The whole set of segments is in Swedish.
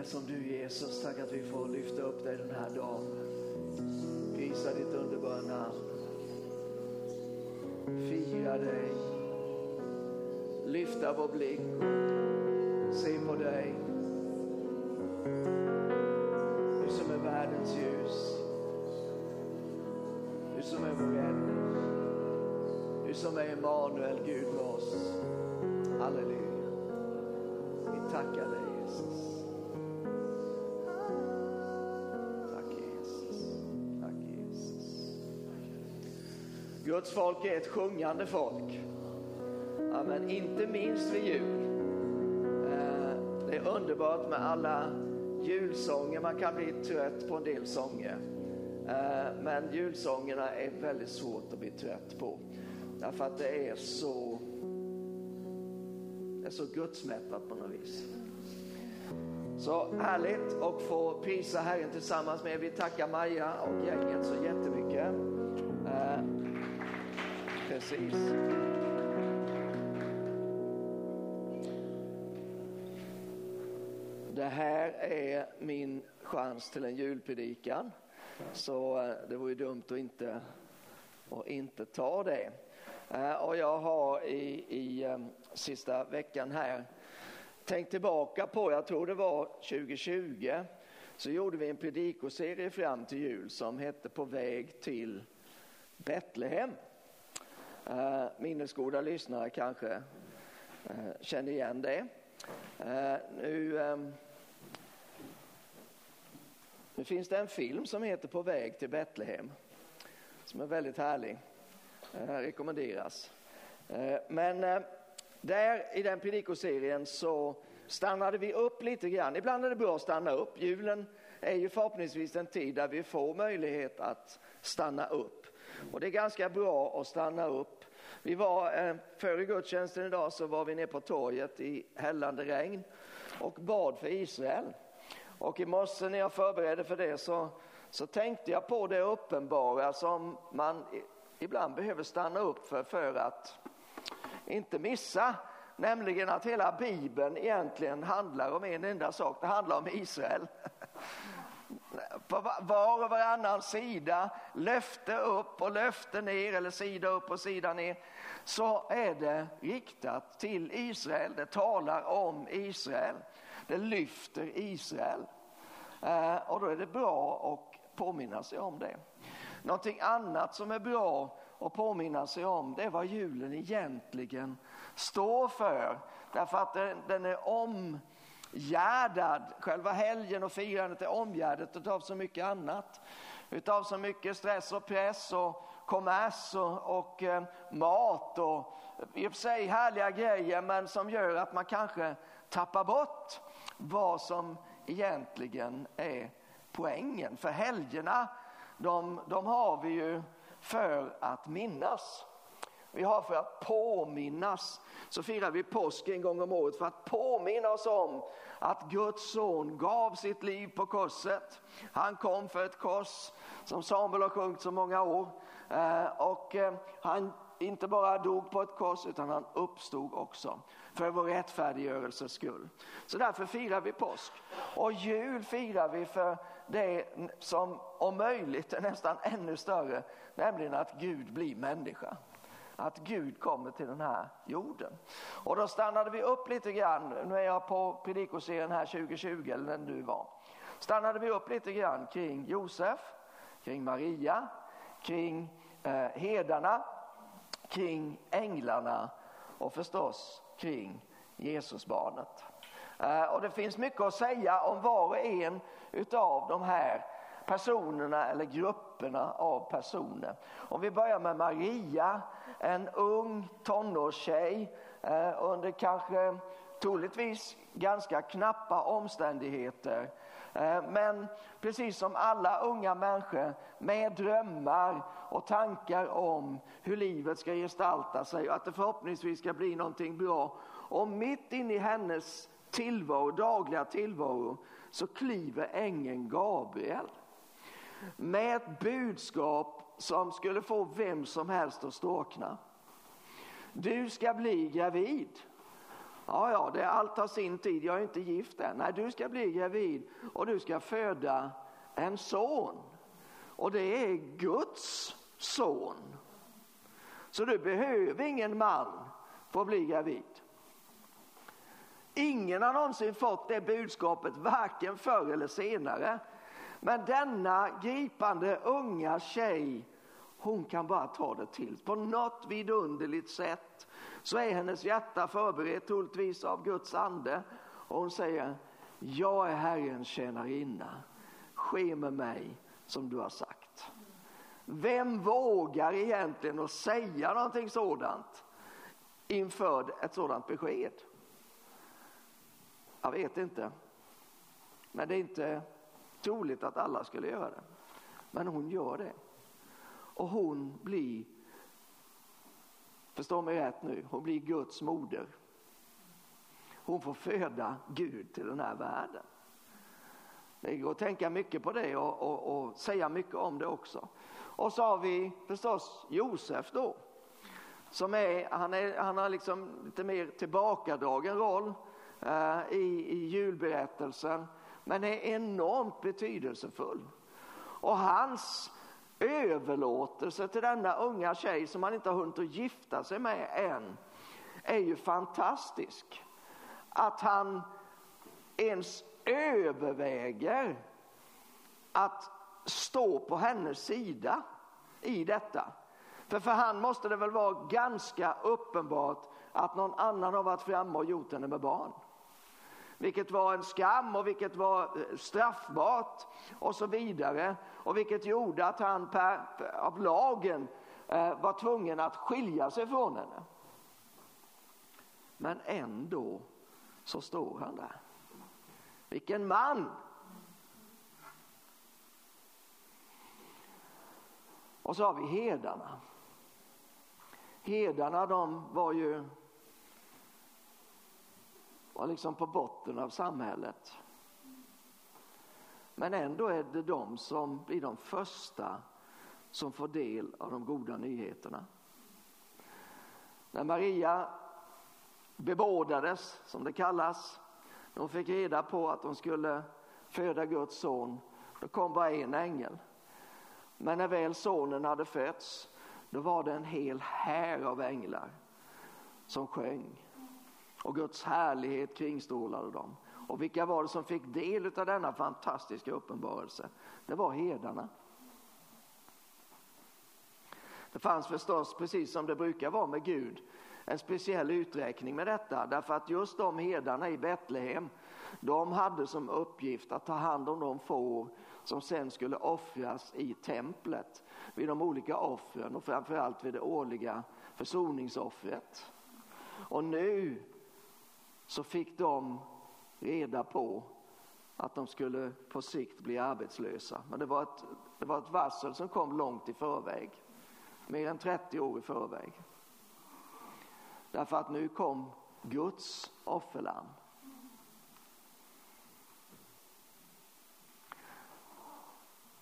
det som du Jesus. Tack att vi får lyfta upp dig den här dagen. Prisa ditt underbara namn. Fira dig. Lyfta vår blick. Se på dig. Du som är världens ljus. Du som är vår vän. Du som är Emanuel, Gud med oss. Halleluja. Vi tackar dig Jesus. Guds folk är ett sjungande folk. Ja, men inte minst vid jul. Eh, det är underbart med alla julsånger. Man kan bli trött på en del sånger. Eh, men julsångerna är väldigt svårt att bli trött på. Därför att det är så, det är så gudsmättat på något vis. Så härligt att få prisa Herren tillsammans med er. Vi tackar Maja och gänget så jättemycket. Precis. Det här är min chans till en julpredikan. Så eh, det vore dumt att inte, att inte ta det. Eh, och jag har i, i ehm, sista veckan här tänkt tillbaka på, jag tror det var 2020, så gjorde vi en predikoserie fram till jul som hette På väg till Betlehem. Eh, minnesgoda lyssnare kanske eh, känner igen det. Eh, nu, ehm, nu finns det en film som heter På väg till Betlehem som är väldigt härlig. rekommenderas. men där i den predikoserien så stannade vi upp lite grann. Ibland är det bra att stanna upp. Julen är ju förhoppningsvis en tid där vi får möjlighet att stanna upp. Och det är ganska bra att stanna upp. Vi var, eh, före gudstjänsten idag så var vi nere på torget i hällande regn och bad för Israel. Och i morse när jag förberedde för det så, så tänkte jag på det uppenbara som man ibland behöver stanna upp för, för att inte missa. Nämligen att hela bibeln egentligen handlar om en enda sak, det handlar om Israel. På var och varannan sida, löfte upp och löfte ner eller sida upp och sida ner, så är det riktat till Israel. Det talar om Israel. Det lyfter Israel. Eh, och då är det bra att påminna sig om det. Någonting annat som är bra att påminna sig om det är vad julen egentligen står för. Därför att den, är om omgärdad, själva helgen och firandet är omgärdat av så mycket annat. Utav så mycket stress och press och kommers och, och eh, mat och i och för sig härliga grejer men som gör att man kanske tappar bort vad som egentligen är poängen. För helgerna, de, de har vi ju för att minnas. Vi har för att påminnas. Så firar vi påsk en gång om året för att påminna oss om att Guds son gav sitt liv på korset. Han kom för ett kors som Samuel har sjungit så många år. Eh, och eh, han inte bara dog på ett kors utan han uppstod också för vår rättfärdiggörelses skull. Så därför firar vi påsk. Och jul firar vi för det som om möjligt är nästan ännu större, nämligen att Gud blir människa. Att Gud kommer till den här jorden. Och då stannade vi upp lite grann, nu är jag på predikoserien här 2020 eller när du var. Stannade vi upp lite grann kring Josef, kring Maria, kring eh, herdarna, kring änglarna och förstås kring Jesusbarnet. Eh, och det finns mycket att säga om var och en utav de här personerna eller grupperna av personer. Om vi börjar med Maria, en ung tonårstjej eh, under kanske troligtvis ganska knappa omständigheter. Eh, men precis som alla unga människor med drömmar och tankar om hur livet ska gestalta sig och att det förhoppningsvis ska bli någonting bra. Och mitt inne i hennes tillvaro, dagliga tillvaro så kliver ängeln Gabriel med ett budskap som skulle få vem som helst att ståkna. Du ska bli gravid Ja, ja, det allt har sin tid, jag är inte gift än. Nej, du ska bli gravid och du ska föda en son. Och det är Guds son. Så du behöver ingen man för att bli gravid. Ingen har någonsin fått det budskapet, varken förr eller senare. Men denna gripande unga tjej, hon kan bara ta det till. På något vidunderligt sätt så är hennes hjärta förberett troligtvis av Guds ande. Och hon säger, jag är Herrens tjänarinna. Ske med mig som du har sagt. Vem vågar egentligen att säga någonting sådant inför ett sådant besked? Jag vet inte. Men det är inte troligt att alla skulle göra det. Men hon gör det. Och hon blir, förstå mig rätt nu, hon blir Guds moder. Hon får föda Gud till den här världen. Det går att tänka mycket på det och, och, och säga mycket om det också. Och så har vi förstås Josef då. Som är, han, är, han har liksom lite mer tillbakadragen roll eh, i, i julberättelsen. Men är enormt betydelsefull. Och hans överlåtelse till denna unga tjej som han inte har hunnit att gifta sig med än är ju fantastisk. Att han ens överväger att stå på hennes sida i detta. För för han måste det väl vara ganska uppenbart att någon annan har varit framme och gjort henne med barn. Vilket var en skam och vilket var eh, straffbart och så vidare. Och vilket gjorde att han per, av lagen eh, var tvungen att skilja sig från henne. Men ändå så står han där. Vilken man! Och så har vi herdarna. Herdarna de var ju var liksom på botten av samhället. Men ändå är det de som blir de första som får del av de goda nyheterna. När Maria bebådades, som det kallas, när hon fick reda på att hon skulle föda Guds son, då kom bara en ängel. Men när väl sonen hade fötts, då var det en hel här av änglar som sjöng. Och Guds härlighet kringstrålade dem. Och vilka var det som fick del av denna fantastiska uppenbarelse? Det var herdarna. Det fanns förstås, precis som det brukar vara med Gud, en speciell uträkning med detta. Därför att just de herdarna i Betlehem, de hade som uppgift att ta hand om de får som sen skulle offras i templet vid de olika offren och framförallt vid det årliga försoningsoffret. Och nu så fick de reda på att de skulle på sikt bli arbetslösa. Men det var ett, det var ett varsel som kom långt i förväg, mer än 30 år i förväg. Därför att nu kom Guds offerlamm.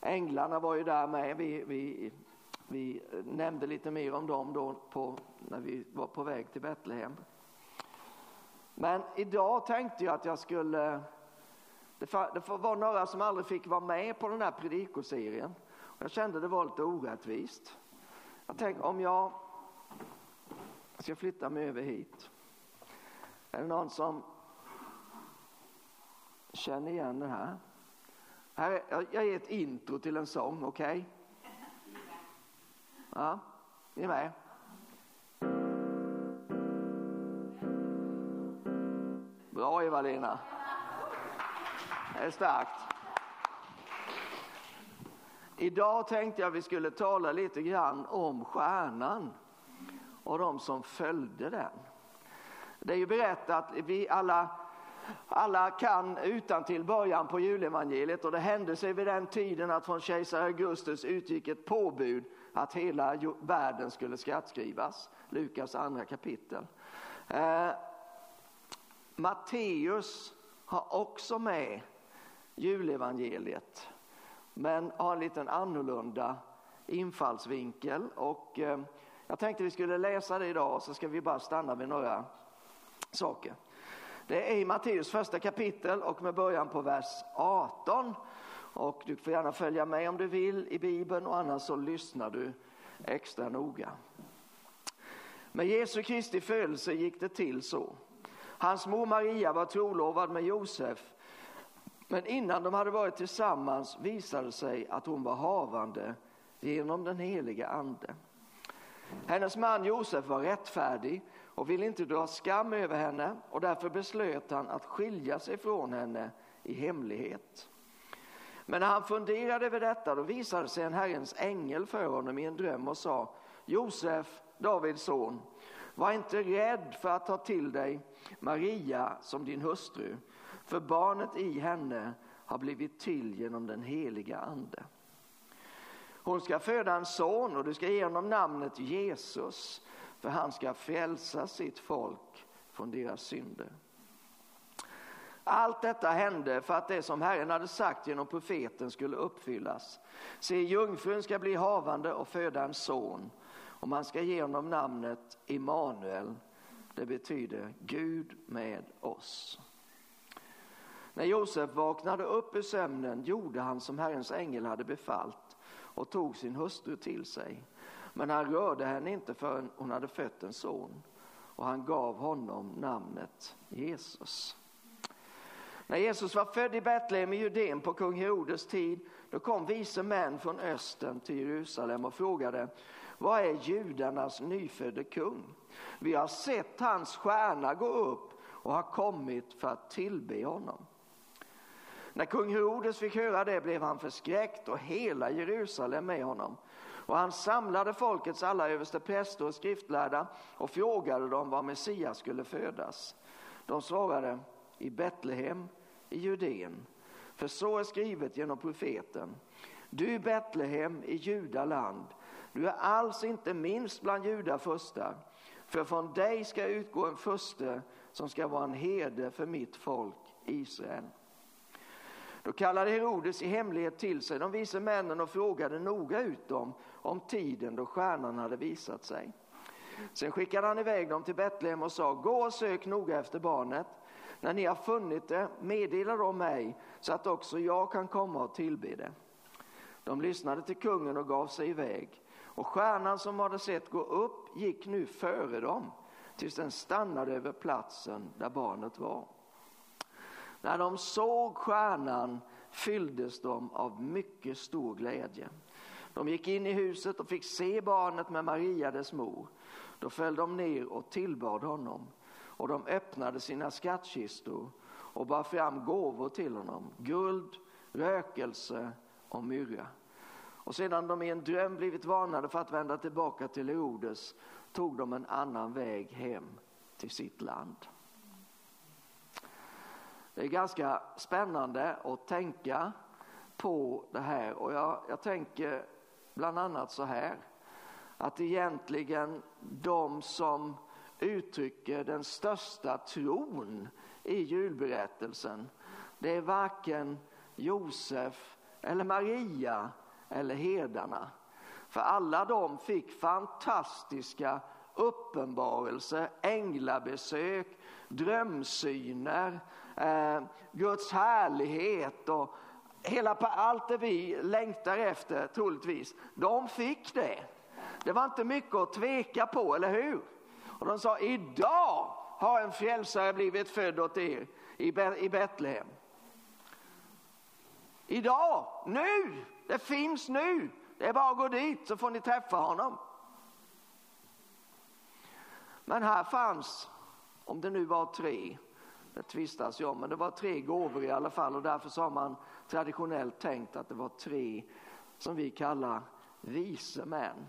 Änglarna var ju där med. Vi, vi, vi nämnde lite mer om dem då på, när vi var på väg till Betlehem. Men idag tänkte jag att jag skulle, det var några som aldrig fick vara med på den här predikoserien. Jag kände det var lite orättvist. Jag tänkte om jag ska flytta mig över hit. Är det någon som känner igen det här? här jag ger ett intro till en sång, okej? Okay? Ja, ni är med? Bra Eva-Lena. Det är starkt. Idag tänkte jag vi skulle tala lite grann om stjärnan och de som följde den. Det är ju berättat, vi alla, alla kan utan till början på julevangeliet och det hände sig vid den tiden att från kejsar Augustus utgick ett påbud att hela världen skulle skattskrivas. Lukas andra kapitel. Eh, Matteus har också med julevangeliet men har en liten annorlunda infallsvinkel. Och eh, jag tänkte vi skulle läsa det idag så ska vi bara stanna vid några saker. Det är i Matteus första kapitel och med början på vers 18. Och du får gärna följa med om du vill i Bibeln och annars så lyssnar du extra noga. Med Jesu Kristi födelse gick det till så. Hans mor Maria var trolovad med Josef men innan de hade varit tillsammans visade det sig att hon var havande genom den heliga ande. Hennes man Josef var rättfärdig och ville inte dra skam över henne och därför beslöt han att skilja sig från henne i hemlighet. Men när han funderade över detta då visade sig en Herrens ängel för honom i en dröm och sa Josef, Davids son, var inte rädd för att ta till dig Maria som din hustru, för barnet i henne har blivit till genom den heliga ande. Hon ska föda en son och du ska ge honom namnet Jesus, för han ska frälsa sitt folk från deras synder. Allt detta hände för att det som Herren hade sagt genom profeten skulle uppfyllas. Se, jungfrun ska bli havande och föda en son och man ska ge honom namnet Immanuel. Det betyder Gud med oss. När Josef vaknade upp ur sömnen gjorde han som Herrens ängel hade befallt och tog sin hustru till sig. Men han rörde henne inte förrän hon hade fött en son och han gav honom namnet Jesus. När Jesus var född i Betlehem i Judeen på kung Herodes tid då kom vise män från östern till Jerusalem och frågade vad är judarnas nyfödde kung? Vi har sett hans stjärna gå upp och har kommit för att tillbe honom. När kung Herodes fick höra det blev han förskräckt och hela Jerusalem med honom. Och han samlade folkets alla överstepräster och skriftlärda och frågade dem var Messias skulle födas. De svarade i Betlehem i Judeen. För så är skrivet genom profeten. Du Betlehem i Judaland, du är alls inte minst bland judar första, För från dig ska utgå en furste som ska vara en herde för mitt folk Israel. Då kallade Herodes i hemlighet till sig de vise männen och frågade noga ut dem om tiden då stjärnan hade visat sig. Sen skickade han iväg dem till Betlehem och sa, gå och sök noga efter barnet. När ni har funnit det, meddela då mig så att också jag kan komma och tillbe det. De lyssnade till kungen och gav sig iväg. Och stjärnan som hade sett gå upp gick nu före dem tills den stannade över platsen där barnet var. När de såg stjärnan fylldes de av mycket stor glädje. De gick in i huset och fick se barnet med Maria, dess mor. Då föll de ner och tillbad honom och de öppnade sina skattkistor och bar fram gåvor till honom, guld, rökelse och myrra. Och sedan de i en dröm blivit varnade för att vända tillbaka till Herodes tog de en annan väg hem till sitt land. Det är ganska spännande att tänka på det här och jag, jag tänker bland annat så här att egentligen de som uttrycker den största tron i julberättelsen det är varken Josef eller Maria eller herdarna. För alla de fick fantastiska uppenbarelser, änglabesök, drömsyner, eh, Guds härlighet och hela, allt det vi längtar efter troligtvis. De fick det. Det var inte mycket att tveka på, eller hur? Och de sa, idag har en frälsare blivit född åt er i Betlehem. Idag, nu, det finns nu. Det är bara att gå dit så får ni träffa honom. Men här fanns, om det nu var tre, det tvistas ju om, men det var tre gåvor i alla fall och därför så har man traditionellt tänkt att det var tre som vi kallar vise män.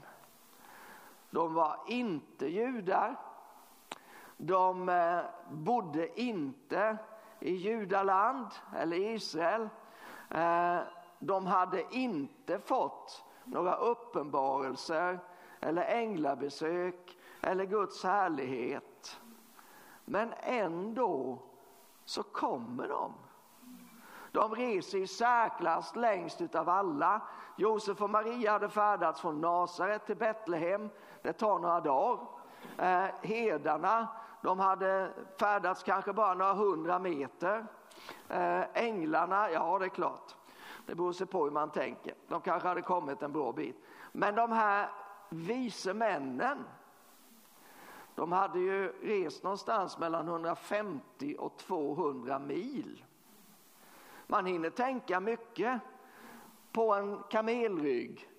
De var inte judar. De eh, bodde inte i judaland eller Israel. Eh, de hade inte fått några uppenbarelser eller änglabesök eller Guds härlighet. Men ändå så kommer de. De reser i särklass längst utav alla. Josef och Maria hade färdats från Nasaret till Betlehem. Det tar några dagar. Eh, herdarna de hade färdats kanske bara några hundra meter. Eh, änglarna, ja det är klart, det beror sig på hur man tänker. De kanske hade kommit en bra bit. Men de här vise männen, de hade ju rest någonstans mellan 150 och 200 mil. Man hinner tänka mycket på en kamelrygg.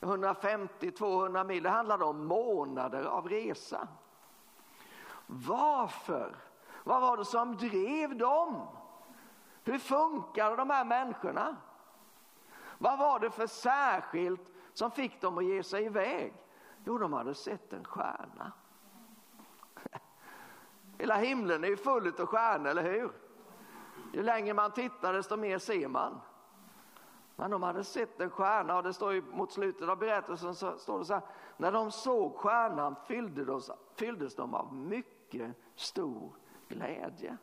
150-200 mil, det handlade om månader av resa. Varför? Vad var det som drev dem? Hur funkade de här människorna? Vad var det för särskilt som fick dem att ge sig iväg? Jo, de hade sett en stjärna. Hela himlen är ju full av stjärnor, eller hur? Ju längre man tittar desto mer ser man. Men de hade sett en stjärna och det står ju mot slutet av berättelsen så står det så här. När de såg stjärnan fylldes, fylldes de av mycket stor glädje.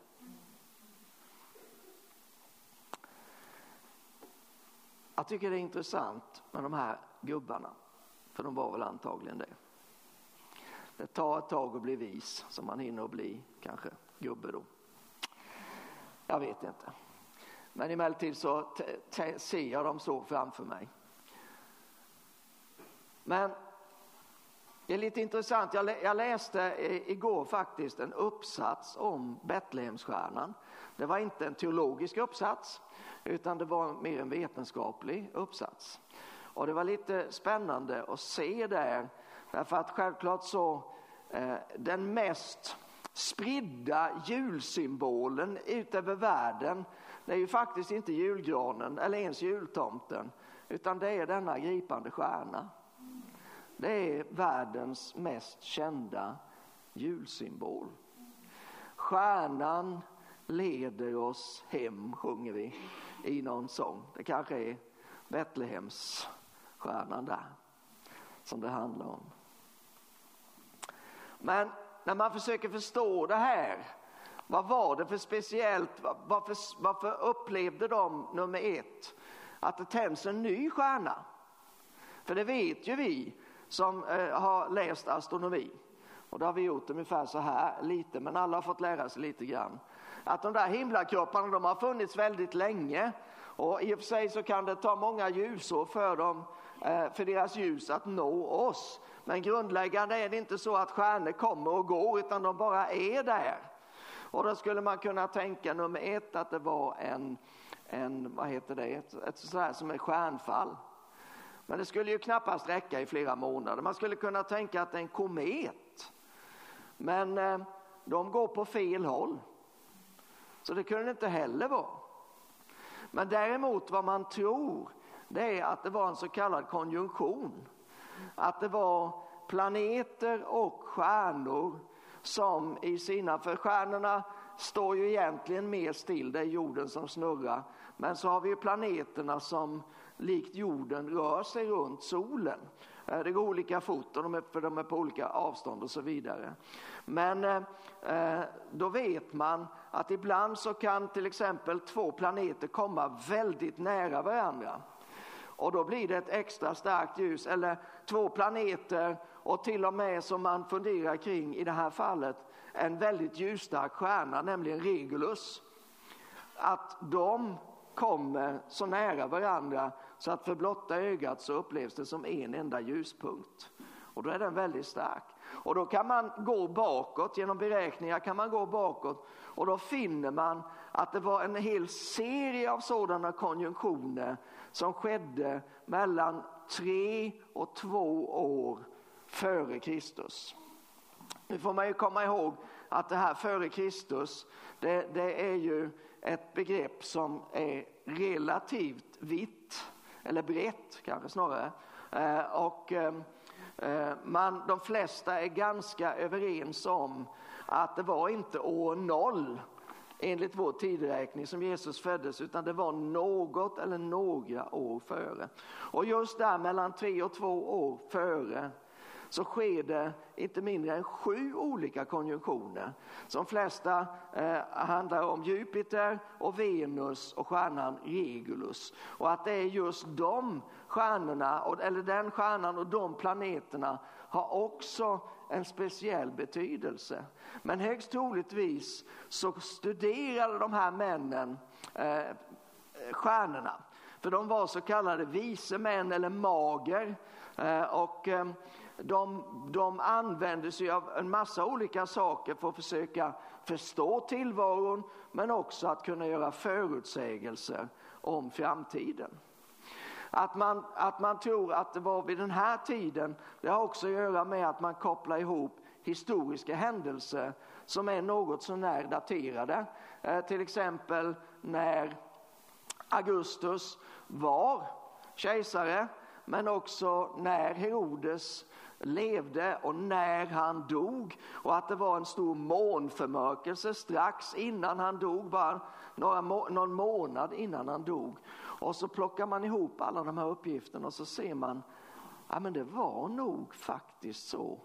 Jag tycker det är intressant med de här gubbarna, för de var väl antagligen det. Det tar ett tag att bli vis, som man hinner bli kanske gubbe då. Jag vet inte. Men emellertid så ser jag dem så framför mig. Men det är lite intressant, jag, jag läste igår faktiskt en uppsats om Betlehemsstjärnan. Det var inte en teologisk uppsats utan det var mer en vetenskaplig uppsats. Och det var lite spännande att se där därför att självklart så eh, den mest spridda julsymbolen ut över världen det är ju faktiskt inte julgranen eller ens jultomten utan det är denna gripande stjärna. Det är världens mest kända julsymbol. Stjärnan leder oss hem, sjunger vi i någon sång. Det kanske är Betlehems stjärnan där som det handlar om. Men när man försöker förstå det här, vad var det för speciellt, varför, varför upplevde de nummer ett att det tänds en ny stjärna? För det vet ju vi som eh, har läst astronomi. Och det har vi gjort ungefär så här lite, men alla har fått lära sig lite grann. Att de där himlakropparna de har funnits väldigt länge och i och för sig så kan det ta många ljusår för, dem, eh, för deras ljus att nå oss. Men grundläggande är det inte så att stjärnor kommer och går utan de bara är där. Och då skulle man kunna tänka nummer ett att det var en, en vad heter det, ett, ett sådär som ett stjärnfall. Men det skulle ju knappast räcka i flera månader. Man skulle kunna tänka att det är en komet. Men eh, de går på fel håll. Så det kunde det inte heller vara. Men däremot vad man tror det är att det var en så kallad konjunktion. Att det var planeter och stjärnor som i sina, för stjärnorna står ju egentligen mer still, det är jorden som snurrar. Men så har vi planeterna som likt jorden rör sig runt solen. Eh, det går olika fort och de är, för de är på olika avstånd och så vidare. Men eh, eh, då vet man att ibland så kan till exempel två planeter komma väldigt nära varandra. Och då blir det ett extra starkt ljus eller två planeter och till och med som man funderar kring i det här fallet en väldigt ljusstark stjärna, nämligen Regulus. Att de kommer så nära varandra så att för blotta ögat så upplevs det som en enda ljuspunkt. Och då är den väldigt stark. Och då kan man gå bakåt, genom beräkningar kan man gå bakåt och då finner man att det var en hel serie av sådana konjunktioner som skedde mellan tre och två år före Kristus. Nu får man ju komma ihåg att det här före Kristus, det, det är ju ett begrepp som är relativt vitt, eller brett kanske snarare. Eh, och eh, Eh, man, de flesta är ganska överens om att det var inte år noll enligt vår tideräkning som Jesus föddes utan det var något eller några år före. Och just där mellan tre och två år före så sker det inte mindre än sju olika konjunktioner. De flesta eh, handlar om Jupiter och Venus och stjärnan Regulus. Och att det är just de stjärnorna, eller den stjärnan och de planeterna har också en speciell betydelse. Men högst troligtvis så studerade de här männen eh, stjärnorna. För de var så kallade vise män eller mager. Eh, och eh, de, de använder sig av en massa olika saker för att försöka förstå tillvaron men också att kunna göra förutsägelser om framtiden. Att man, att man tror att det var vid den här tiden, det har också att göra med att man kopplar ihop historiska händelser som är något sånär daterade. Eh, till exempel när Augustus var kejsare men också när Herodes levde och när han dog och att det var en stor månförmörkelse strax innan han dog, bara några må någon månad innan han dog. Och så plockar man ihop alla de här uppgifterna och så ser man ja, men det var nog faktiskt så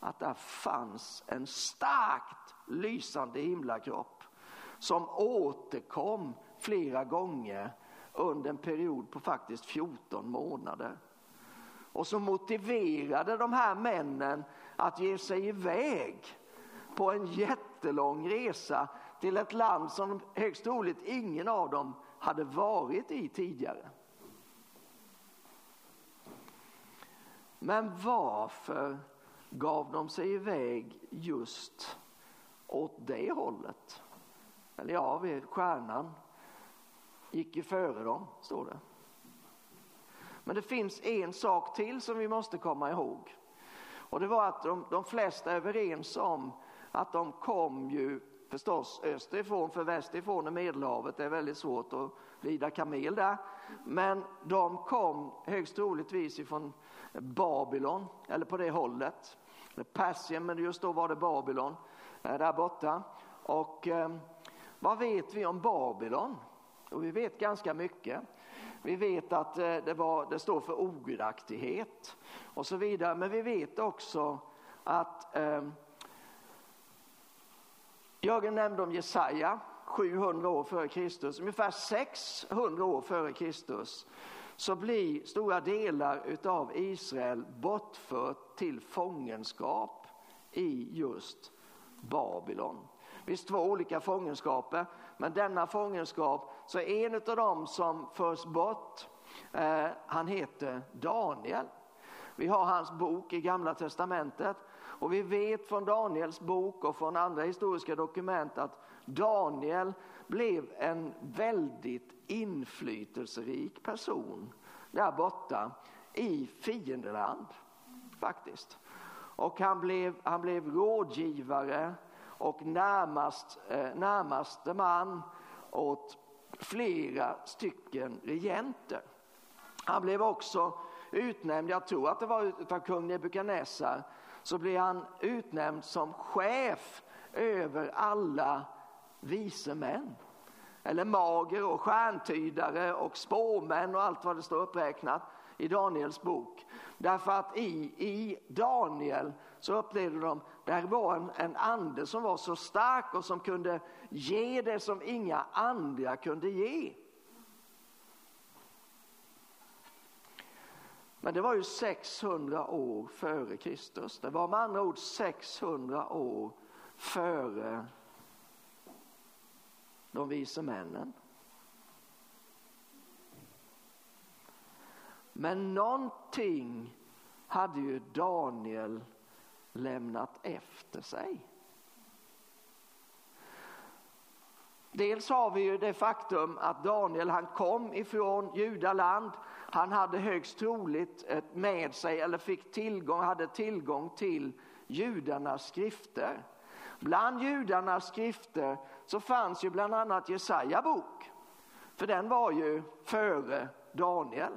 att där fanns en starkt lysande himlakropp som återkom flera gånger under en period på faktiskt 14 månader. Och som motiverade de här männen att ge sig iväg på en jättelång resa till ett land som högst troligt ingen av dem hade varit i tidigare. Men varför gav de sig iväg just åt det hållet? Eller ja, stjärnan gick ju före dem, står det. Men det finns en sak till som vi måste komma ihåg. Och det var att de, de flesta är överens om att de kom ju förstås österifrån, för västerifrån är Medelhavet, det är väldigt svårt att rida kamel där. Men de kom högst troligtvis ifrån Babylon, eller på det hållet. Persien, men just då var det Babylon eh, där borta. Och eh, vad vet vi om Babylon? Och vi vet ganska mycket. Vi vet att eh, det, var, det står för ogudaktighet och så vidare. Men vi vet också att eh, Jörgen nämnde om Jesaja 700 år före Kristus, ungefär 600 år före Kristus så blir stora delar av Israel bortfört till fångenskap i just Babylon. Visst två olika fångenskaper, men denna fångenskap, så är en av dem som förs bort, eh, han heter Daniel. Vi har hans bok i Gamla Testamentet och vi vet från Daniels bok och från andra historiska dokument att Daniel blev en väldigt inflytelserik person där borta i fiendeland faktiskt. Och han blev, han blev rådgivare och närmast, eh, närmaste man åt flera stycken regenter. Han blev också utnämnd, jag tror att det var av kung Nebukadnessar, så blev han utnämnd som chef över alla vise män. Eller mager och stjärntydare och spåmän och allt vad det står uppräknat i Daniels bok. Därför att i, i Daniel så upplevde de där var en, en ande som var så stark och som kunde ge det som inga andra kunde ge. Men det var ju 600 år före Kristus. Det var med andra ord 600 år före de vise männen. Men någonting hade ju Daniel lämnat efter sig. Dels har vi ju det faktum att Daniel han kom ifrån judaland. Han hade högst troligt med sig eller fick tillgång, hade tillgång till judarnas skrifter. Bland judarnas skrifter så fanns ju bland annat Jesaja bok. För den var ju före Daniel.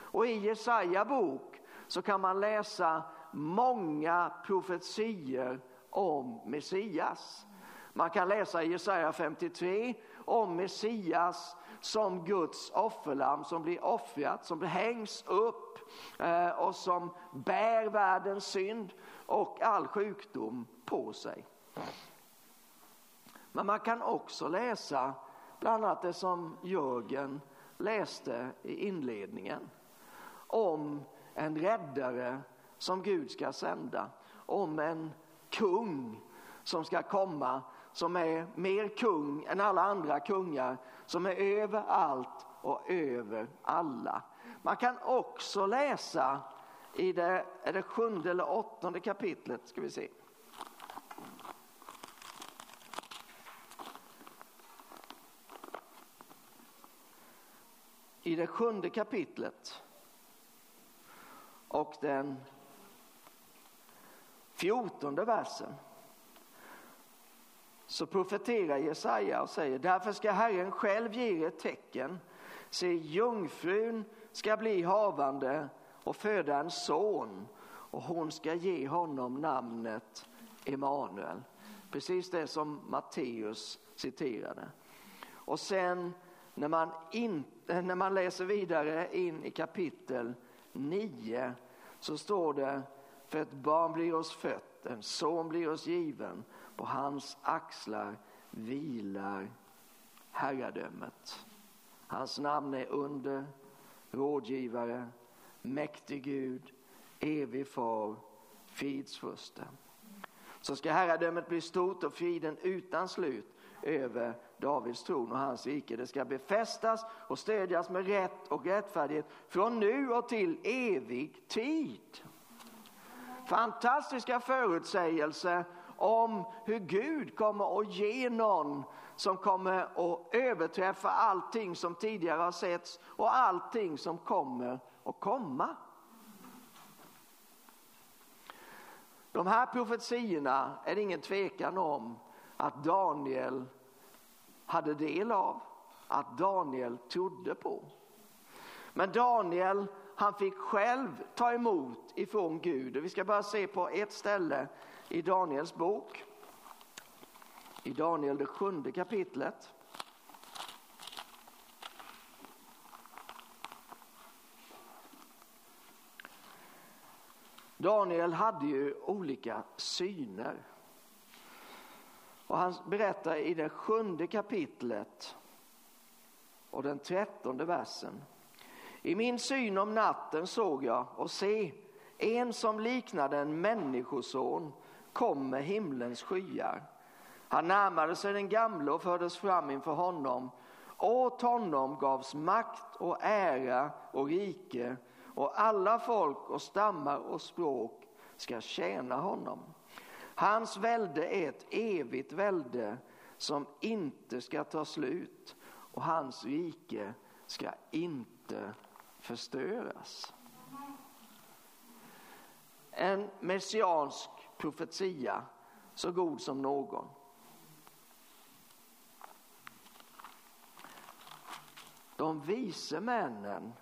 Och i Jesaja bok så kan man läsa många profetier om Messias. Man kan läsa i Jesaja 53 om Messias som Guds offerlamm som blir offrat, som hängs upp eh, och som bär världens synd och all sjukdom på sig. Men man kan också läsa bland annat det som Jörgen läste i inledningen om en räddare som Gud ska sända, om en kung som ska komma som är mer kung än alla andra kungar, som är över allt och över alla. Man kan också läsa i det, är det sjunde eller åttonde kapitlet, ska vi se. I det sjunde kapitlet och den fjortonde versen så profeterar Jesaja och säger därför ska Herren själv ge er ett tecken. Se jungfrun ska bli havande och föda en son och hon ska ge honom namnet Emanuel. Precis det som Matteus citerade. Och sen när man, in, när man läser vidare in i kapitel 9 så står det för ett barn blir oss fött, en son blir oss given på hans axlar vilar herradömet. Hans namn är under, rådgivare, mäktig Gud, evig far, fridsfurste. Så ska herradömet bli stort och friden utan slut över Davids tron och hans rike. Det ska befästas och stödjas med rätt och rättfärdighet från nu och till evig tid. Fantastiska förutsägelser om hur Gud kommer att ge någon som kommer att överträffa allting som tidigare har setts och allting som kommer att komma. De här profetiorna är det ingen tvekan om att Daniel hade del av, att Daniel trodde på. Men Daniel han fick själv ta emot ifrån Gud. Och vi ska bara se på ett ställe i Daniels bok. I Daniel det sjunde kapitlet. Daniel hade ju olika syner. Och han berättar i det sjunde kapitlet och den trettonde versen. I min syn om natten såg jag och se en som liknade en människoson kom med himlens skyar. Han närmade sig den gamle och fördes fram inför honom. Åt honom gavs makt och ära och rike och alla folk och stammar och språk ska tjäna honom. Hans välde är ett evigt välde som inte ska ta slut och hans rike ska inte förstöras. En messiansk profetia så god som någon. De vise männen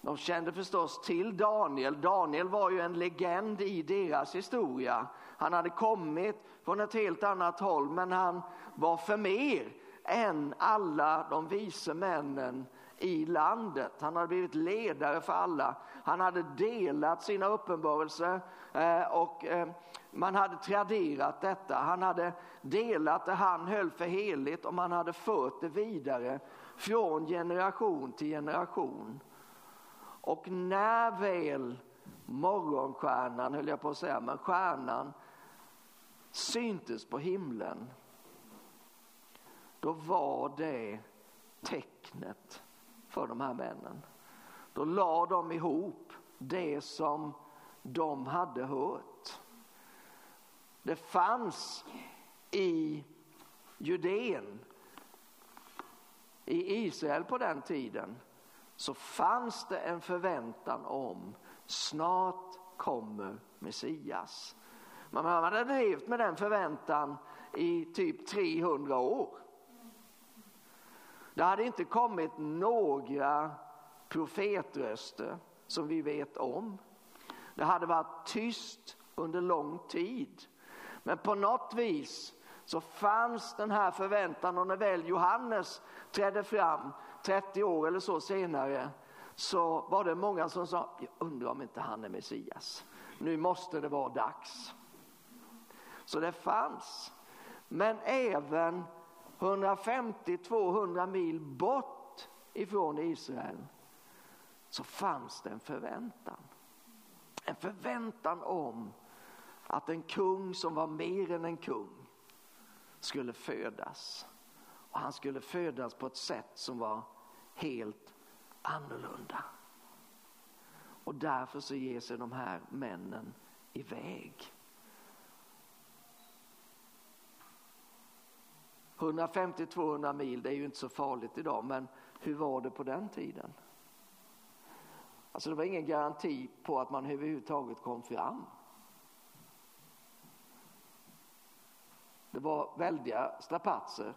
De kände förstås till Daniel. Daniel var ju en legend i deras historia. Han hade kommit från ett helt annat håll men han var för mer än alla de vise männen i landet. Han hade blivit ledare för alla. Han hade delat sina uppenbarelser eh, och eh, man hade traderat detta. Han hade delat det han höll för heligt och man hade fört det vidare från generation till generation. Och när väl morgonstjärnan, höll jag på att säga, men stjärnan syntes på himlen, då var det tecknet för de här männen. Då la de ihop det som de hade hört. Det fanns i Judeen, i Israel på den tiden, så fanns det en förväntan om snart kommer Messias. Man hade levt med den förväntan i typ 300 år. Det hade inte kommit några profetröster som vi vet om. Det hade varit tyst under lång tid. Men på något vis så fanns den här förväntan och när väl Johannes trädde fram 30 år eller så senare så var det många som sa, jag undrar om inte han är Messias. Nu måste det vara dags. Så det fanns. Men även 150-200 mil bort ifrån Israel så fanns det en förväntan. En förväntan om att en kung som var mer än en kung skulle födas. Och han skulle födas på ett sätt som var helt annorlunda. Och därför så ger sig de här männen iväg. 150-200 mil, det är ju inte så farligt idag, men hur var det på den tiden? Alltså det var ingen garanti på att man överhuvudtaget kom fram. Det var väldiga strapatser.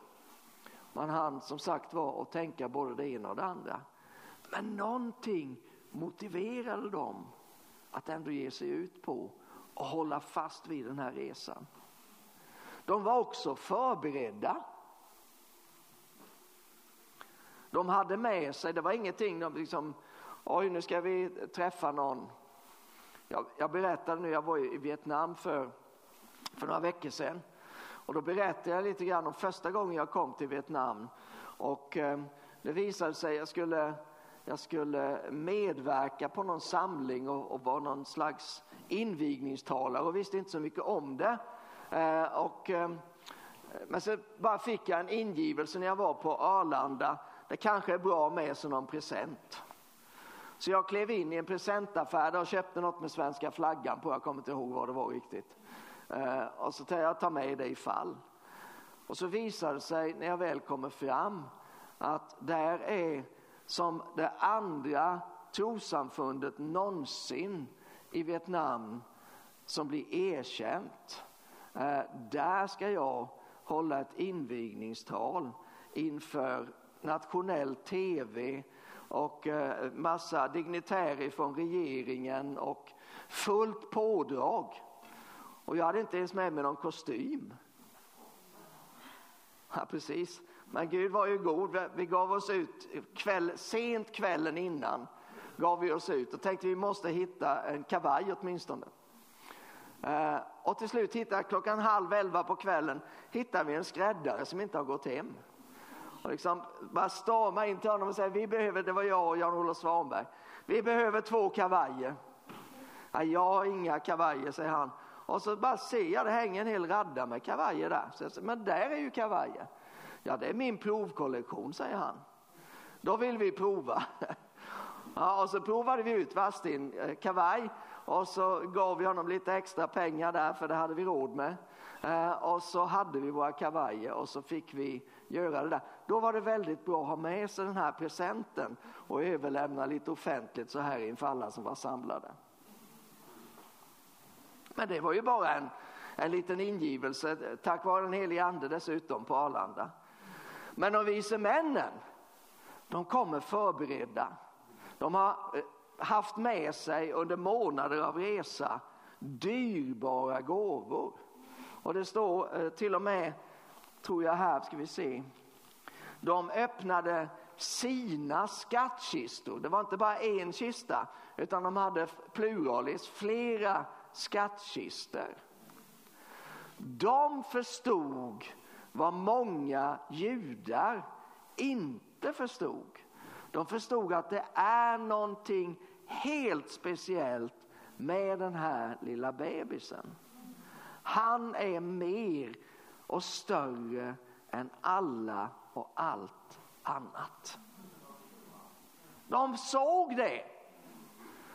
Man hann som sagt var att tänka både det ena och det andra. Men någonting motiverade dem att ändå ge sig ut på och hålla fast vid den här resan. De var också förberedda. De hade med sig, det var ingenting de liksom, oj nu ska vi träffa någon. Jag, jag berättade nu, jag var i Vietnam för, för några veckor sedan och då berättade jag lite grann om första gången jag kom till Vietnam. Och eh, det visade sig, jag skulle, jag skulle medverka på någon samling och, och vara någon slags invigningstalare och visste inte så mycket om det. Eh, och, eh, men så bara fick jag en ingivelse när jag var på Arlanda. Det kanske är bra med som någon present. Så jag klev in i en presentaffär och köpte något med svenska flaggan på. Jag kommer inte ihåg vad det var riktigt. Eh, och så tänkte jag ta med det ifall. Och så visar det sig när jag väl kommer fram att där är som det andra trosamfundet någonsin i Vietnam som blir erkänt. Eh, där ska jag hålla ett invigningstal inför nationell tv och eh, massa dignitärer från regeringen och fullt pådrag. Och jag hade inte ens med mig någon kostym. Ja, precis. Men Gud var ju god. Vi gav oss ut kväll, sent kvällen innan. Gav vi oss ut och tänkte vi måste hitta en kavaj åtminstone. Eh, och till slut hittade klockan halv elva på kvällen hittade vi en skräddare som inte har gått hem. Och liksom bara storma in till honom och säga vi behöver, det var jag och Jan-Olof Svanberg. Vi behöver två kavajer. Ja, jag har inga kavajer säger han. Och så bara ser jag det hänger en hel radda med kavajer där. Så jag säger, men där är ju kavajer. Ja, det är min provkollektion, säger han. Då vill vi prova. Ja, och så provade vi ut Vastin eh, kavaj och så gav vi honom lite extra pengar där för det hade vi råd med. Eh, och så hade vi våra kavajer och så fick vi göra det där. Då var det väldigt bra att ha med sig den här presenten och överlämna lite offentligt så här inför alla som var samlade. Men det var ju bara en, en liten ingivelse, tack vare den helige ande dessutom på Arlanda. Men de vise männen, de kommer förberedda. De har eh, haft med sig under månader av resa dyrbara gåvor. Och det står eh, till och med, tror jag här, ska vi se. De öppnade sina skattkistor. Det var inte bara en kista, utan de hade pluralis, flera skattkistor. De förstod vad många judar inte förstod. De förstod att det är någonting helt speciellt med den här lilla bebisen. Han är mer och större än alla och allt annat. De såg det.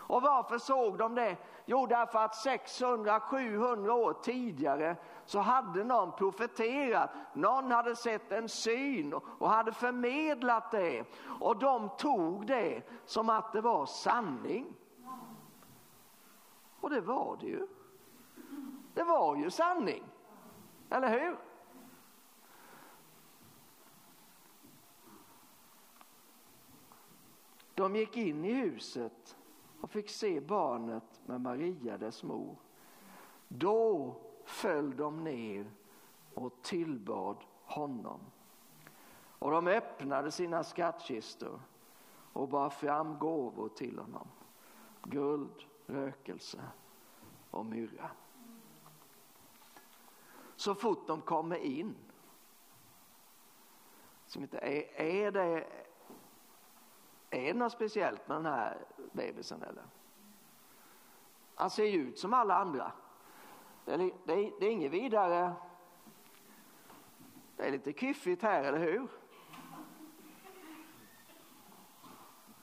Och varför såg de det? Jo, därför att 600-700 år tidigare så hade någon profeterat, någon hade sett en syn och hade förmedlat det och de tog det som att det var sanning. Och det var det ju. Det var ju sanning, eller hur? De gick in i huset och fick se barnet med Maria, dess mor. Då föll de ner och tillbad honom. Och de öppnade sina skattkistor och bar fram gåvor till honom. Guld, rökelse och myrra. Så fort de kommer in. Som inte är, är, det, är det något speciellt med den här bebisen eller? Han ser ju ut som alla andra. Det är, det är, det är inget vidare. Det är lite kyffigt här, eller hur?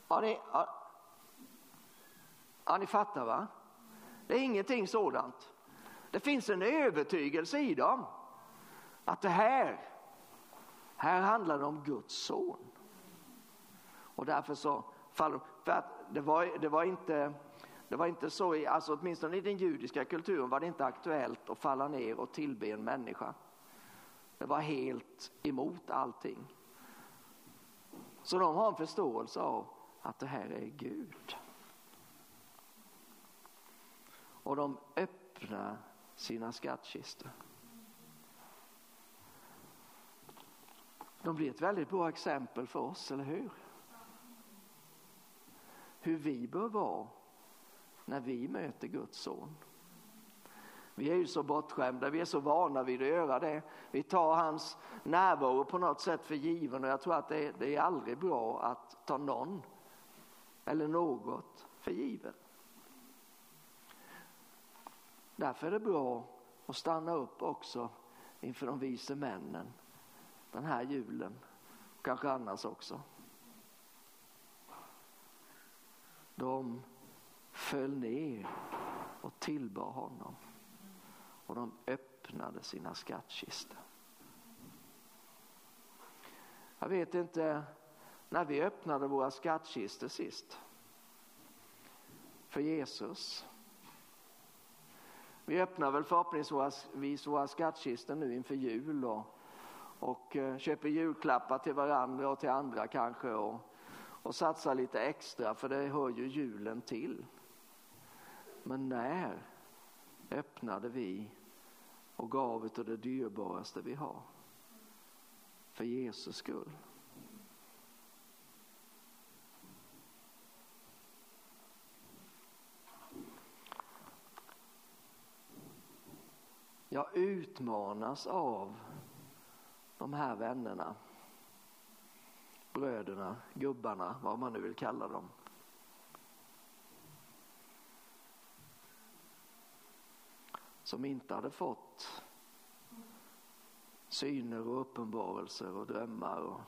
Ja, ni, ja, ja, ni fattar va? Det är ingenting sådant. Det finns en övertygelse i dem att det här, här handlar det om Guds son. Och därför så faller för att det var, det var inte det var inte så, i, alltså åtminstone i den judiska kulturen var det inte aktuellt att falla ner och tillbe en människa. Det var helt emot allting. Så de har en förståelse av att det här är Gud. Och de öppnar sina skattkistor. De blir ett väldigt bra exempel för oss, eller hur? Hur vi bör vara när vi möter Guds son. Vi är ju så bortskämda, vi är så vana vid att göra det. Vi tar hans närvaro på något sätt för given och jag tror att det är, det är aldrig bra att ta någon eller något för givet. Därför är det bra att stanna upp också inför de vise männen den här julen, kanske annars också. De föll ner och tillbad honom och de öppnade sina skattkistor. Jag vet inte när vi öppnade våra skattkistor sist för Jesus. Vi öppnar väl förhoppningsvis våra skattkistor nu inför jul och, och eh, köper julklappar till varandra och till andra kanske och, och satsa lite extra för det hör ju julen till. Men när öppnade vi och gav av det dyrbaraste vi har för Jesus skull? Jag utmanas av de här vännerna, bröderna, gubbarna, vad man nu vill kalla dem. som inte hade fått syner och uppenbarelser och drömmar. Och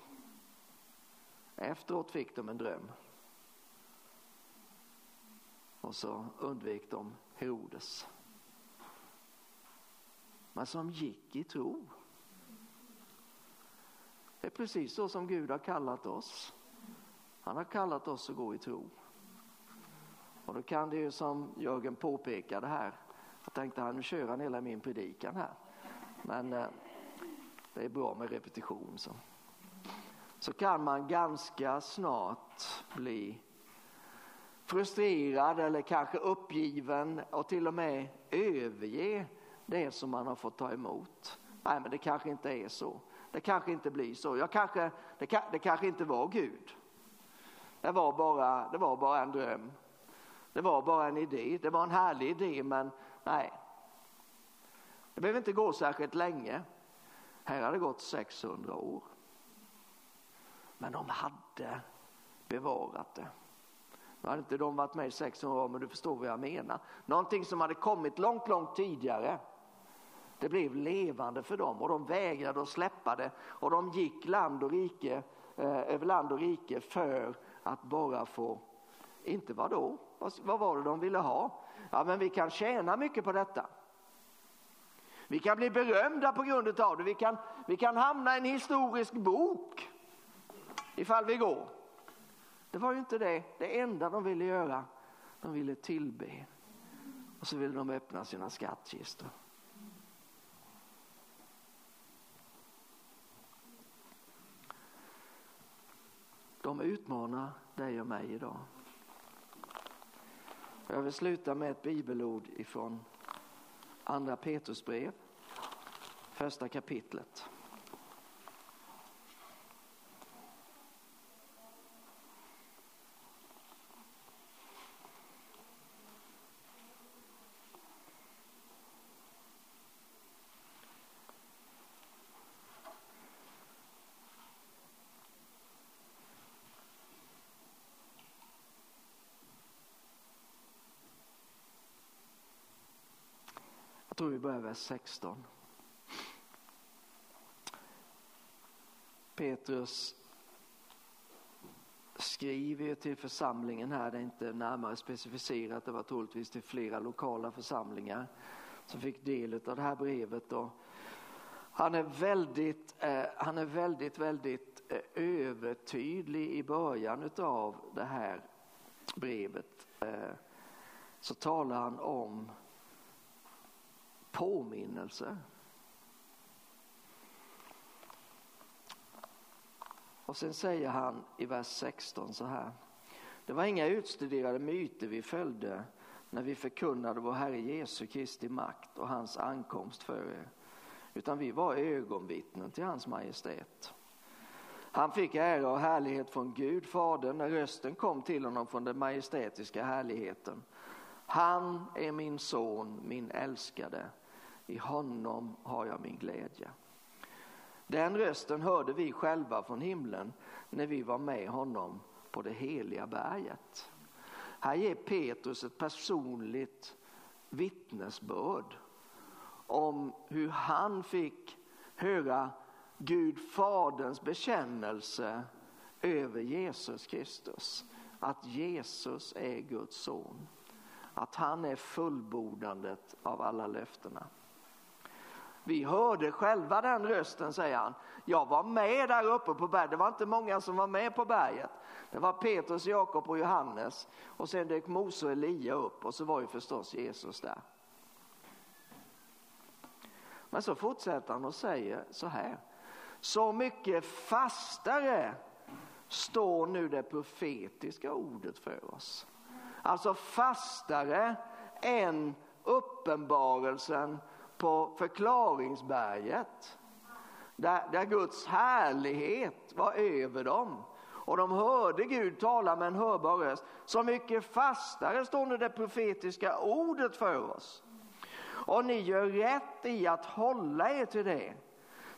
efteråt fick de en dröm. Och så undvek de Herodes. Men som gick i tro. Det är precis så som Gud har kallat oss. Han har kallat oss att gå i tro. Och då kan det ju som Jörgen påpekade här jag tänkte han nu kör han hela min predikan här. Men eh, det är bra med repetition. Så. så kan man ganska snart bli frustrerad eller kanske uppgiven och till och med överge det som man har fått ta emot. Nej, men det kanske inte är så. Det kanske inte blir så. Jag kanske, det, det kanske inte var Gud. Det var, bara, det var bara en dröm. Det var bara en idé. Det var en härlig idé, men Nej. Det behöver inte gå särskilt länge. Här hade det gått 600 år. Men de hade bevarat det. Nu hade inte de varit med i 600 år, men du förstår vad jag menar. Någonting som hade kommit långt, långt tidigare. Det blev levande för dem och de vägrade att släppa det och de gick land och rike, eh, över land och rike för att bara få, inte vad då? Vad var det de ville ha? Ja, men vi kan tjäna mycket på detta. Vi kan bli berömda på grund av det. Vi kan, vi kan hamna i en historisk bok ifall vi går. Det var ju inte det, det enda de ville göra. De ville tillbe och så ville de öppna sina skattkistor. De utmanar dig och mig idag. Jag vill sluta med ett bibelord ifrån Andra Petrusbrev. första kapitlet. Börjar vers 16. Petrus skriver till församlingen här, det är inte närmare specificerat, det var troligtvis till flera lokala församlingar som fick del av det här brevet. Och han är väldigt, eh, han är väldigt, väldigt eh, övertydlig i början av det här brevet. Eh, så talar han om påminnelse. Och sen säger han i vers 16 så här. Det var inga utstuderade myter vi följde när vi förkunnade vår Herre Jesu Kristi makt och hans ankomst för er. Utan vi var ögonvittnen till hans majestät. Han fick ära och härlighet från Gud, Fadern, när rösten kom till honom från den majestätiska härligheten. Han är min son, min älskade. I honom har jag min glädje. Den rösten hörde vi själva från himlen när vi var med honom på det heliga berget. Här ger Petrus ett personligt vittnesbörd om hur han fick höra Gud Faderns bekännelse över Jesus Kristus. Att Jesus är Guds son. Att han är fullbordandet av alla löftena. Vi hörde själva den rösten, säger han. Jag var med där uppe på berget. Det var inte många som var med på berget. Det var Petrus, Jakob och Johannes. Och sen dök Mose och Elia upp och så var ju förstås Jesus där. Men så fortsätter han och säger så här. Så mycket fastare står nu det profetiska ordet för oss. Alltså fastare än uppenbarelsen på förklaringsberget. Där, där Guds härlighet var över dem. Och de hörde Gud tala med en hörbar röst. Så mycket fastare står nu det profetiska ordet för oss. Och ni gör rätt i att hålla er till det.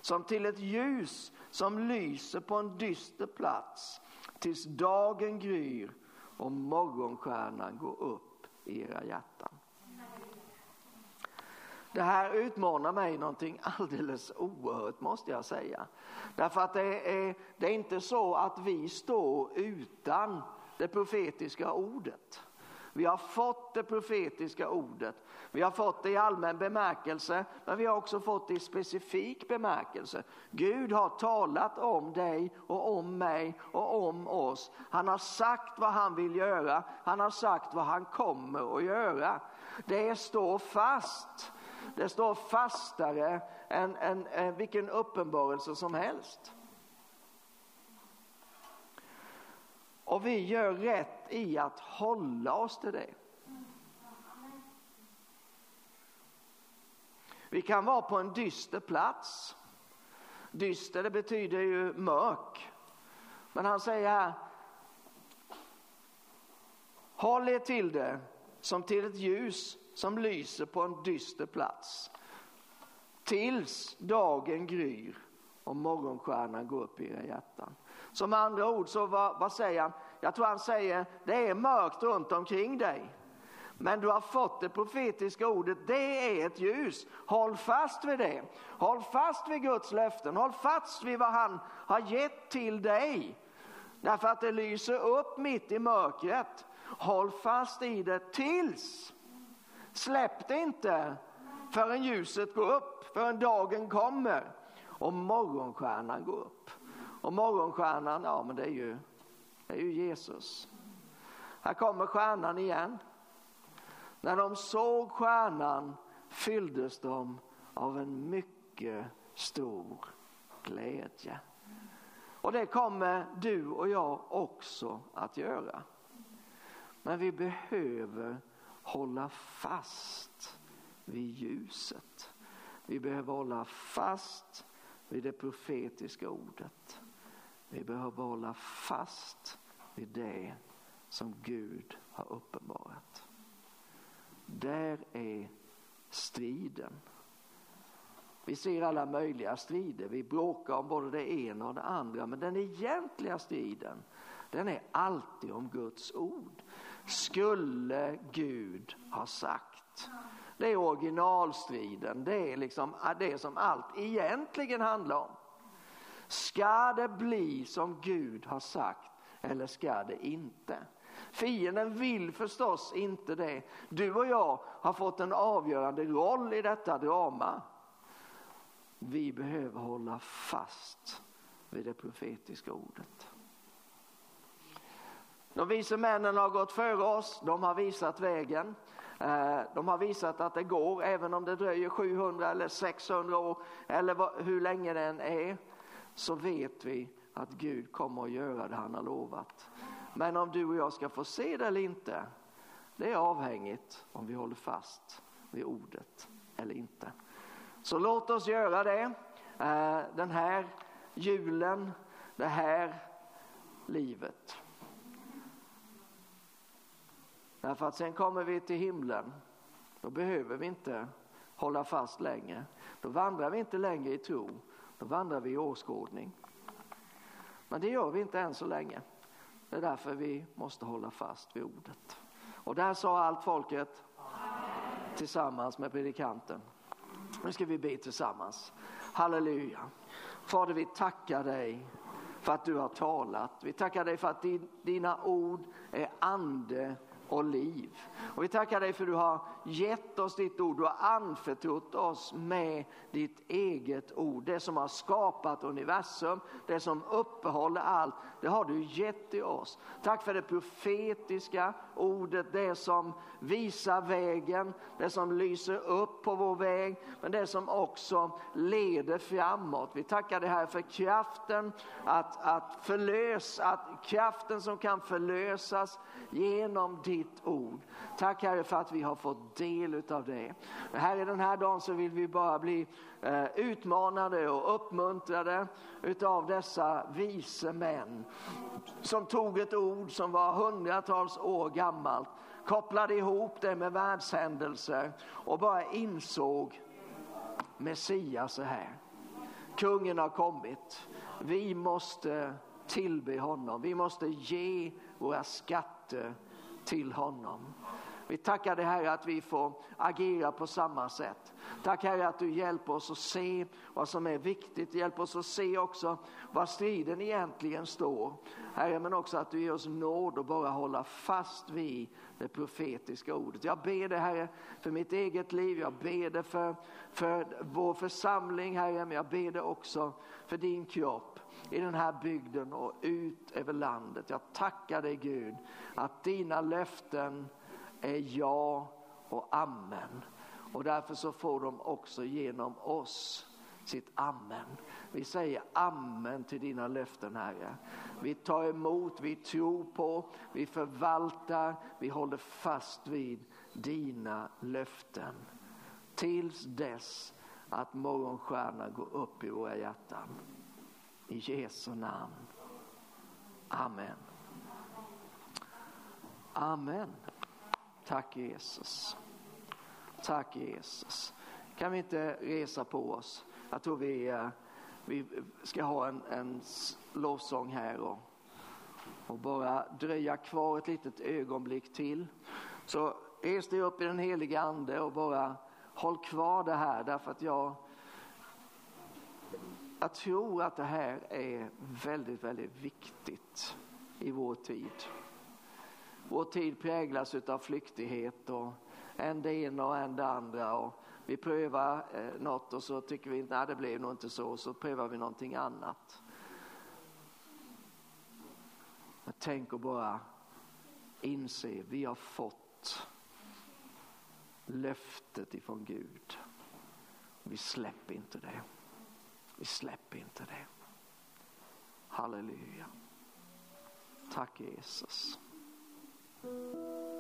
Som till ett ljus som lyser på en dyster plats. Tills dagen gryr och morgonstjärnan går upp i era hjärtan. Det här utmanar mig någonting alldeles oerhört måste jag säga. Därför att det är, det är inte så att vi står utan det profetiska ordet. Vi har fått det profetiska ordet. Vi har fått det i allmän bemärkelse, men vi har också fått det i specifik bemärkelse. Gud har talat om dig och om mig och om oss. Han har sagt vad han vill göra. Han har sagt vad han kommer att göra. Det står fast. Det står fastare än, än, än vilken uppenbarelse som helst. Och vi gör rätt i att hålla oss till det. Vi kan vara på en dyster plats. Dyster det betyder ju mörk. Men han säger här. Håll er till det som till ett ljus som lyser på en dyster plats. Tills dagen gryr och morgonstjärnan går upp i era hjärtan. Som andra ord så vad, vad säger han? Jag tror han säger det är mörkt runt omkring dig. Men du har fått det profetiska ordet, det är ett ljus. Håll fast vid det. Håll fast vid Guds löften. Håll fast vid vad han har gett till dig. Därför att det lyser upp mitt i mörkret. Håll fast i det tills Släpp det inte förrän ljuset går upp, förrän dagen kommer och morgonstjärnan går upp. Och morgonstjärnan, ja men det är ju, det är ju Jesus. Här kommer stjärnan igen. När de såg stjärnan fylldes de av en mycket stor glädje. Och det kommer du och jag också att göra. Men vi behöver hålla fast vid ljuset. Vi behöver hålla fast vid det profetiska ordet. Vi behöver hålla fast vid det som Gud har uppenbarat. Där är striden. Vi ser alla möjliga strider, vi bråkar om både det ena och det andra, men den egentliga striden, den är alltid om Guds ord. Skulle Gud ha sagt. Det är originalstriden, det är liksom ah, det som allt egentligen handlar om. Ska det bli som Gud har sagt eller ska det inte? Fienden vill förstås inte det. Du och jag har fått en avgörande roll i detta drama. Vi behöver hålla fast vid det profetiska ordet. De vise männen har gått före oss, de har visat vägen. Eh, de har visat att det går även om det dröjer 700 eller 600 år eller hur länge det än är så vet vi att Gud kommer att göra det han har lovat. Men om du och jag ska få se det eller inte, det är avhängigt om vi håller fast vid ordet eller inte. Så låt oss göra det eh, den här julen, det här livet. Därför att sen kommer vi till himlen. Då behöver vi inte hålla fast längre. Då vandrar vi inte längre i tro. Då vandrar vi i åskådning. Men det gör vi inte än så länge. Det är därför vi måste hålla fast vid ordet. Och där sa allt folket tillsammans med predikanten. Nu ska vi be tillsammans. Halleluja. Fader, vi tackar dig för att du har talat. Vi tackar dig för att dina ord är ande och liv. Och vi tackar dig för att du har gett oss ditt ord, du har anförtrott oss med ditt eget ord. Det som har skapat universum, det som uppehåller allt, det har du gett till oss. Tack för det profetiska ordet, det som visar vägen, det som lyser upp på vår väg, men det som också leder framåt. Vi tackar dig här för kraften att, att förlösa, att kraften som kan förlösas genom ditt ord. Tack Herre för att vi har fått del av det. Herre, den här dagen så vill vi bara bli eh, utmanade och uppmuntrade utav dessa vise män som tog ett ord som var hundratals år gammalt, kopplade ihop det med världshändelser och bara insåg Messias är här. Kungen har kommit. Vi måste tillbe honom. Vi måste ge våra skatter till honom. Vi tackar dig Herre att vi får agera på samma sätt. Tack Herre att du hjälper oss att se vad som är viktigt. Hjälp oss att se också var striden egentligen står. Herre, men också att du ger oss nåd och bara hålla fast vid det profetiska ordet. Jag ber dig Herre för mitt eget liv. Jag ber dig för, för vår församling Herre, men jag ber dig också för din kropp i den här bygden och ut över landet. Jag tackar dig Gud att dina löften är ja och amen. Och därför så får de också genom oss sitt amen. Vi säger amen till dina löften Herre. Vi tar emot, vi tror på, vi förvaltar, vi håller fast vid dina löften. Tills dess att morgonstjärnan går upp i våra hjärtan. I Jesu namn. Amen. Amen. Tack Jesus. Tack Jesus. Kan vi inte resa på oss? Jag tror vi, eh, vi ska ha en, en lovsång här och, och bara dröja kvar ett litet ögonblick till. Så res dig upp i den heliga ande och bara håll kvar det här därför att jag jag tror att det här är väldigt, väldigt viktigt i vår tid. Vår tid präglas av flyktighet och en det ena och en det andra. Och vi prövar eh, något och så tycker vi att det blev nog inte så, så prövar vi någonting annat. Men tänk och bara inse, vi har fått löftet ifrån Gud. Vi släpper inte det. Vi släpper inte det. Halleluja. Tack Jesus. Thank you.